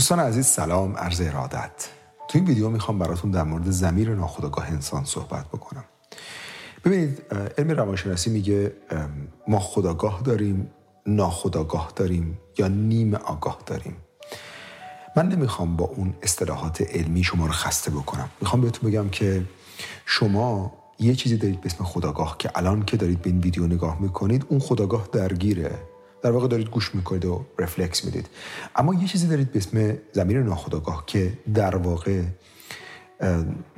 دوستان عزیز سلام عرض ارادت. تو این ویدیو می‌خوام براتون در مورد زمیر ناخودآگاه انسان صحبت بکنم. ببینید علم روانشناسی میگه ما خداگاه داریم ناخداگاه داریم یا نیم آگاه داریم. من نمی‌خوام با اون اصطلاحات علمی شما رو خسته بکنم. می‌خوام بهتون بگم که شما یه چیزی دارید به اسم خداگاه که الان که دارید به این ویدیو نگاه می‌کنید اون خداگاه درگیره. در واقع دارید گوش می‌کنید و رفلکس می‌دید. اما یه چیزی دارید به اسم زمین ناخداگاه که در واقع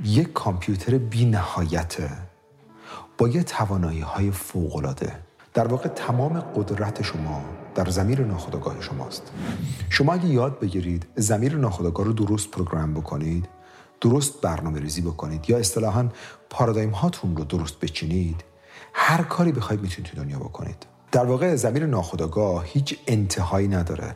یک کامپیوتر بی نهایته با یه توانایی های فوق در واقع تمام قدرت شما در زمیر ناخودآگاه شماست. شما اگه یاد بگیرید زمیر ناخودآگاه رو درست پروگرام بکنید درست برنامه ریزی بکنید یا اصطلاحا پارادایم هاتون رو درست بچینید هر کاری بخواید می‌تونید تو دنیا بکنید. در واقع زمیر ناخودآگاه هیچ انتهایی نداره.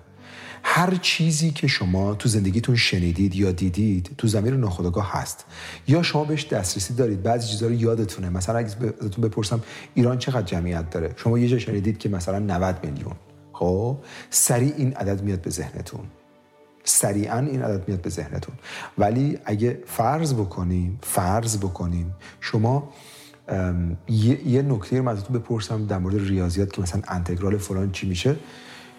هر چیزی که شما تو زندگیتون شنیدید یا دیدید تو زمیر ناخودآگاه هست. یا شما بهش دسترسی دارید بعضی چیزا رو یادتونه. مثلا اگه ازتون بپرسم ایران چقدر جمعیت داره؟ شما یه جا شنیدید که مثلا 90 میلیون. خب؟ سریع این عدد میاد به ذهنتون. سریعا این عدد میاد به ذهنتون. ولی اگه فرض بکنیم فرض بکنیم شما یه, یه نکته رو ازتون بپرسم در مورد ریاضیات که مثلا انتگرال فلان چی میشه.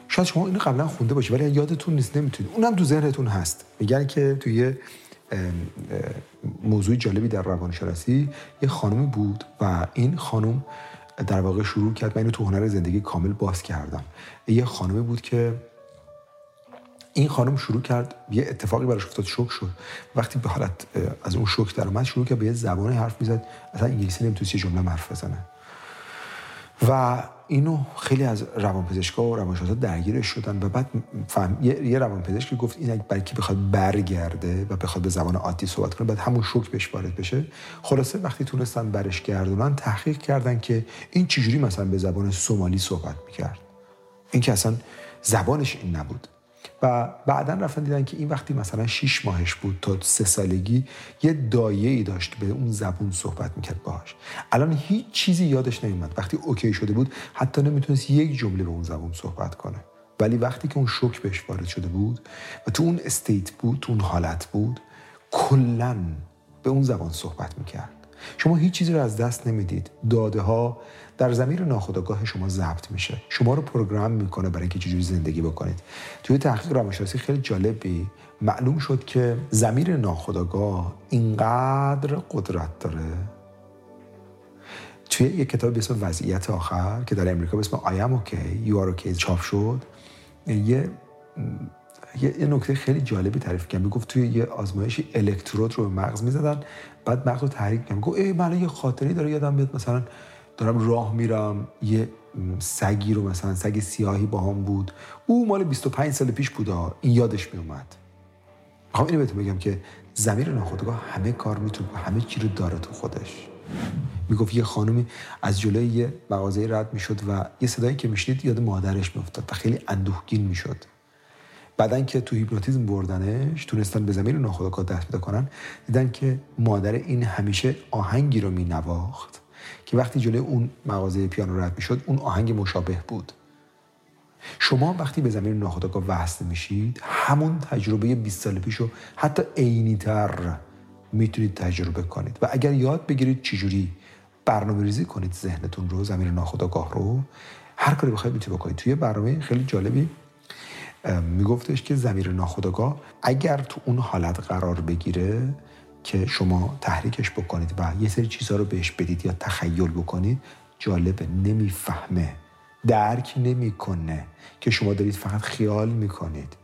شاید شما اینو قبلا خونده باشید ولی یادتون نیست نمی‌تونید اونم تو ذهنتون هست. میگن که توی موضوع جالبی در روانشناسی یه خانمی بود و این خانم در واقع شروع کرد من اینو تو هنر زندگی کامل باز کردم. یه خانمی بود که این خانم شروع کرد یه اتفاقی براش افتاد شوک شد. وقتی به حالت از اون شوک در اومد شروع کرد به یه زبانی حرف می‌زد. اصلا انگلیسی نمی‌تونست یه جمله حرف بزنه. و اینو خیلی از روانپزشکا و روانشناسا درگیرش شدن و بعد فهم یه, روانپزشکی گفت این کی بخواد برگرده و بخواد به زبان عادی صحبت کنه بعد همون شوک بهش وارد بشه. خلاصه وقتی تونستن برش گردونن تحقیق کردن که این چجوری مثلا به زبان سومالی صحبت می‌کرد. این که اصلا زبانش این نبود. و بعدا رفتن دیدن که این وقتی مثلا 6 ماهش بود تا سه سالگی یه دایه ای داشت به اون زبون صحبت می‌کرد باهاش. الان هیچ چیزی یادش نمیمد وقتی اوکی شده بود حتی نمی‌تونست یک جمله به اون زبون صحبت کنه. ولی وقتی که اون شوک بهش وارد شده بود و تو اون استیت بود تو اون حالت بود کلا به اون زبان صحبت می‌کرد. شما هیچ چیزی رو از دست نمی‌دید. داده ها در زمیر ناخودآگاه شما ضبط میشه. شما رو پروگرام می‌کنه برای اینکه چجوری زندگی بکنید. توی تحقیق روانشناسی خیلی جالبی معلوم شد که زمیر ناخودآگاه اینقدر قدرت داره. توی یک کتاب به اسم وضعیت آخر که در امریکا به اسم I okay, you are okay چاپ شد یه یه نکته خیلی جالبی تعریف کرد می‌گفت توی یه آزمایشی الکترود رو به مغز می‌زدن بعد مغز رو تحریک کرد می‌گفت ای من یه خاطری داره یادم میاد مثلا دارم راه میرم یه سگی رو مثلا سگ سیاهی با هم بود. او مال 25 سال پیش بود این یادش میومد می‌خوام اینو بهتون بگم که زمیر ناخودآگاه همه کار می‌تونه همه چی رو داره تو خودش. می‌گفت یه خانومی از جلوی یه مغازه رد می‌شد و یه صدایی که میشنید یاد مادرش میافتاد و خیلی اندوهگین می‌شد. بعدن که تو هیپنوتیزم بردنش تونستن به زمین ناخودآگاه دست پیدا کنن دیدن که مادر این همیشه آهنگی رو مینواخت که وقتی جلوی اون مغازه پیانو رد می‌شد اون آهنگ مشابه بود. شما وقتی به زمین ناخودآگاه وصل میشید همون تجربه 20 سال پیش رو حتی عینی تر می‌تونید تجربه کنید. و اگر یاد بگیرید چجوری برنامه ریزی کنید ذهنتون رو زمین ناخودآگاه رو هر کاری بخواید می‌تونید بکنید. توی برنامه خیلی جالبی میگفتش که زمیر ناخودآگاه اگر تو اون حالت قرار بگیره که شما تحریکش بکنید و یه سری چیزها رو بهش بدید یا تخیل بکنید جالبه نمی‌فهمه. درک نمی‌کنه که شما دارید فقط خیال می‌کنید.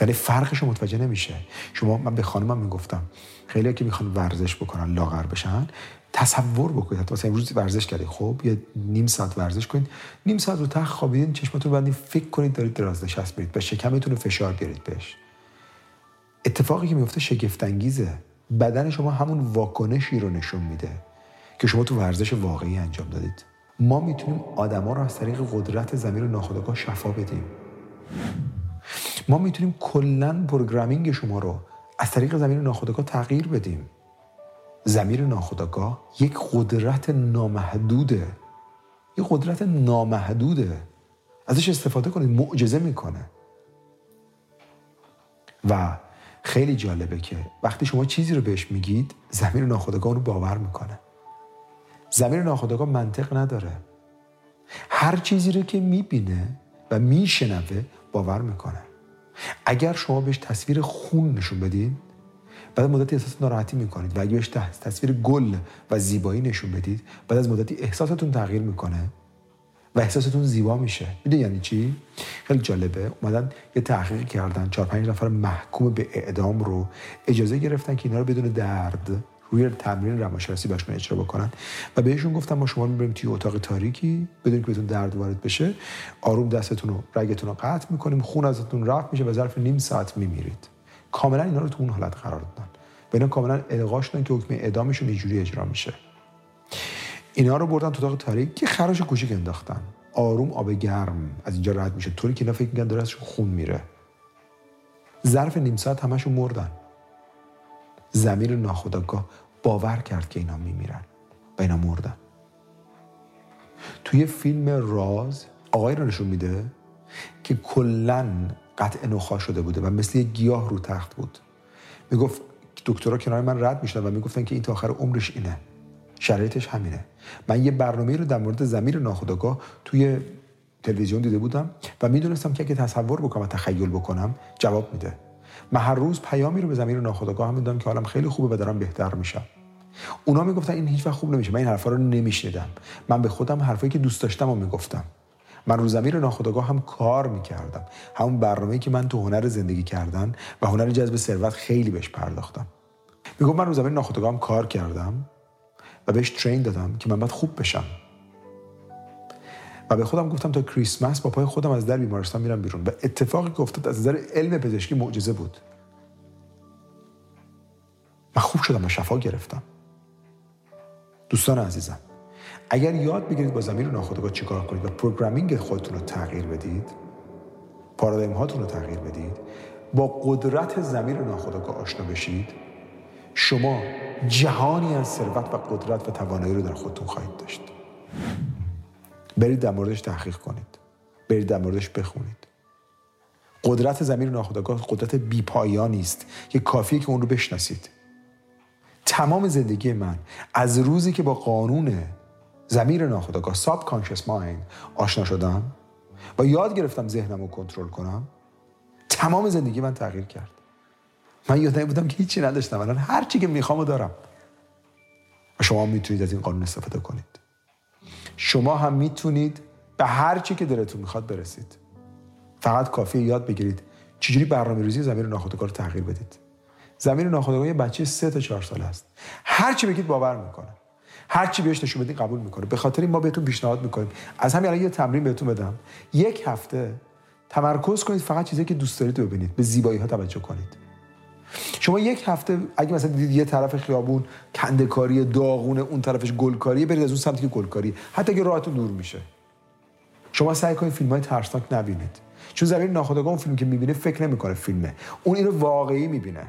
ولی فرقش رو متوجه نمیشه. شما من به خانمم می‌گفتم خیلی که می‌خوان ورزش بکنن لاغر بشن تصور بکنید حتی مثلا امروز ورزش کردید خب یه نیم ساعت ورزش کنید نیم ساعت رو تخت خوابیدین چشمتون بندید فکر کنید دارید دراز نشست برید و شکمتون فشار بیارید بهش. اتفاقی که میفته شگفت انگیزه بدن شما همون واکنشی رو نشون میده که شما تو ورزش واقعی انجام دادید. ما می‌تونیم آدما رو از طریق قدرت زمیر ناخودآگاه شفا بدیم. ما می‌تونیم کلا پروگرامینگ شما رو از طریق زمیر ناخودآگاه تغییر بدیم. زمیر ناخودآگاه یک قدرت نامحدوده. یک قدرت نامحدوده. ازش استفاده کنید معجزه می‌کنه. و خیلی جالبه که وقتی شما چیزی رو بهش میگید زمین ناخودآگاه اون رو باور می‌کنه. زمین ناخودآگاه منطق نداره. هر چیزی رو که می‌بینه و میشنوه باور می‌کنه. اگر شما بهش تصویر خون نشون بدین بعد مدتی احساس ناراحتی می‌کنید و اگه بهش تصویر گل و زیبایی نشون بدید بعد از مدتی احساستون تغییر می‌کنه و احساستون زیبا میشه. می‌دونی یعنی چی؟ خیلی جالبه. اومدن یه تحقیق کردن. چهار پنج نفر محکوم به اعدام رو اجازه گرفتن که اینا رو بدون درد روی تمرین روانشناسی بهشون اجرا بکنن و بهشون گفتم ما شما می‌بریم توی اتاق تاریکی بدون که بهتون درد وارد بشه. آروم دستتون رو رگتون رو قطع می‌کنیم. خون ازتون رفت میشه و ظرف نیم ساعت میمیرید. کاملا اینا رو تو اون حالت قرار دادن. و اینا کاملا القا شدن که حکم اعدامشون اینجوری اجرا میشه. اینا رو بردن تو اتاق تاریک که خراش کوچیک انداختن. آروم آب گرم. از اینجا رد میشه. طوری که اینا فکر میگن داره خون میره. ظرف نیم ساعت همشون مردن. زمیر ناخداگاه باور کرد که اینا میمیرن و اینا مردن. توی فیلم راز آقای رو نشون میده که کلا قطع نخا شده بوده و مثل یه گیاه رو تخت بود. می‌گفت دکترها کنار من رد می‌شدن و می‌گفتن که این تا آخر عمرش اینه. شرایطش همینه. من یه برنامه رو در مورد زمیر ناخودآگاه توی تلویزیون دیده بودم و می‌دونستم که اگه تصور بکنم و تخیل بکنم جواب میده. من هر روز پیامی رو به زمیر ناخودآگاه هم که حالم خیلی خوبه و دارم بهتر میشم. اونا می‌گفتن این هیچ وقت خوب نمیشه. من این حرفا رو نمیشنیدم. من به خودم حرفایی که دوست داشتم و می‌گفتم. من رو زمیر ناخودآگاه هم کار می‌کردم. همون برنامه‌ای که من تو هنر زندگی کردن و هنر جذب ثروت خیلی بهش پرداختم. میگم من رو زمین ناخودآگاه هم کار کردم و بهش ترین دادم که من باید خوب بشم. و به خودم گفتم تا کریسمس با پای خودم از در بیمارستان میرم بیرون. و اتفاقی که افتاد از نظر علم پزشکی معجزه بود. من خوب شدم و شفا گرفتم. دوستان عزیزم اگر یاد بگیرید با زمین ناخودآگاه چیکار کنید و پروگرامینگ خودتون رو تغییر بدید پارادایم هاتون رو تغییر بدید با قدرت زمین ناخودآگاه آشنا بشید شما جهانی از ثروت و قدرت و توانایی رو در خودتون خواهید داشت. برید در موردش تحقیق کنید. برید در موردش بخونید. قدرت زمین ناخودآگاه قدرت بیپایانی است که کافیه که اون رو بشناسید. تمام زندگی من از روزی که با قانون زمیر ناخودآگاه ساب کانشس مایند آشنا شدم و یاد گرفتم ذهنم رو کنترل کنم. تمام زندگی من تغییر کرد. من یادم بودم که هیچی نداشتم. الان هر چی که می‌خوام دارم. و شما می‌تونید از این قانون استفاده کنید. شما هم می‌تونید به هر چی که دلتون می‌خواد برسید. فقط کافیه یاد بگیرید چجوری برنامه ریزی زمین ناخودآگاه رو تغییر بدید. زمین ناخودآگاه یه بچه سه تا چهار سال است. هر چی بگید باور می‌کنه. هر چی بهش نشون بدین قبول می‌کنه. به خاطر این ما بهتون پیشنهاد می‌کنیم. از همین الان یه تمرین بهتون بدم. یک هفته تمرکز کنید فقط چیزی که دوست دارید ببینید. به زیبایی ها توجه کنید. شما یک هفته اگه مثلا دیدید یه طرف خیابون کندکاری داغونه اون طرفش گلکاری برید از اون سمتی که گلکاری. حتی اگه راهتون دور میشه. شما سعی کنید فیلم های ترسناک نبینید. چون زمین ناخودآگاه اون فیلم که می‌بینه فکر نمی‌کنه فیلمه. اون اینو واقعی می‌بینه.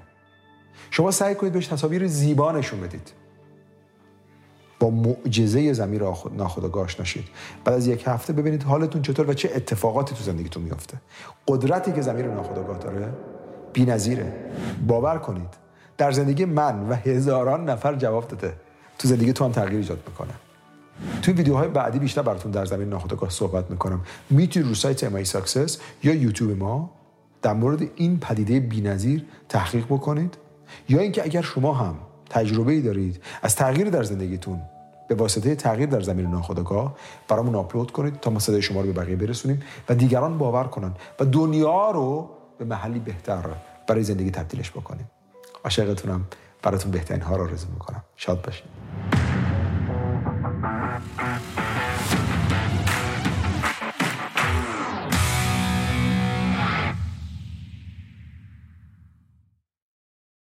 شما سعی کنید بهش تصاویر زیبا نشون بدید. معجزه زمین ناخودآگاه آشنا شید بعد از یک هفته ببینید حالتون چطور و چه اتفاقاتی تو زندگیتون میفته قدرتی که زمین ناخودآگاه داره بی‌نظیره. باور کنید. در زندگی من و هزاران نفر جواب داده. تو زندگی تو هم تغییر ایجاد می‌کنه. توی ویدیوهای بعدی بیشتر براتون در ضمیر ناخودآگاه صحبت می‌کنم. می‌تونید رو سایت امای Success یا یوتیوب ما در مورد این پدیده بی‌نظیر تحقیق بکنید. یا اینکه اگر شما هم تجربه ای دارید از تغییر در زندگیتون به واسطه تغییر در ضمیر ناخودآگاه برامون آپلود کنید تا ما صدای شما رو به بقیه برسونیم و دیگران باور کنن و دنیا رو به محلی بهتر برای زندگی تبدیلش بکنیم. عاشقتونم. براتون بهترین ها رو آرزو می‌کنم. شاد باشید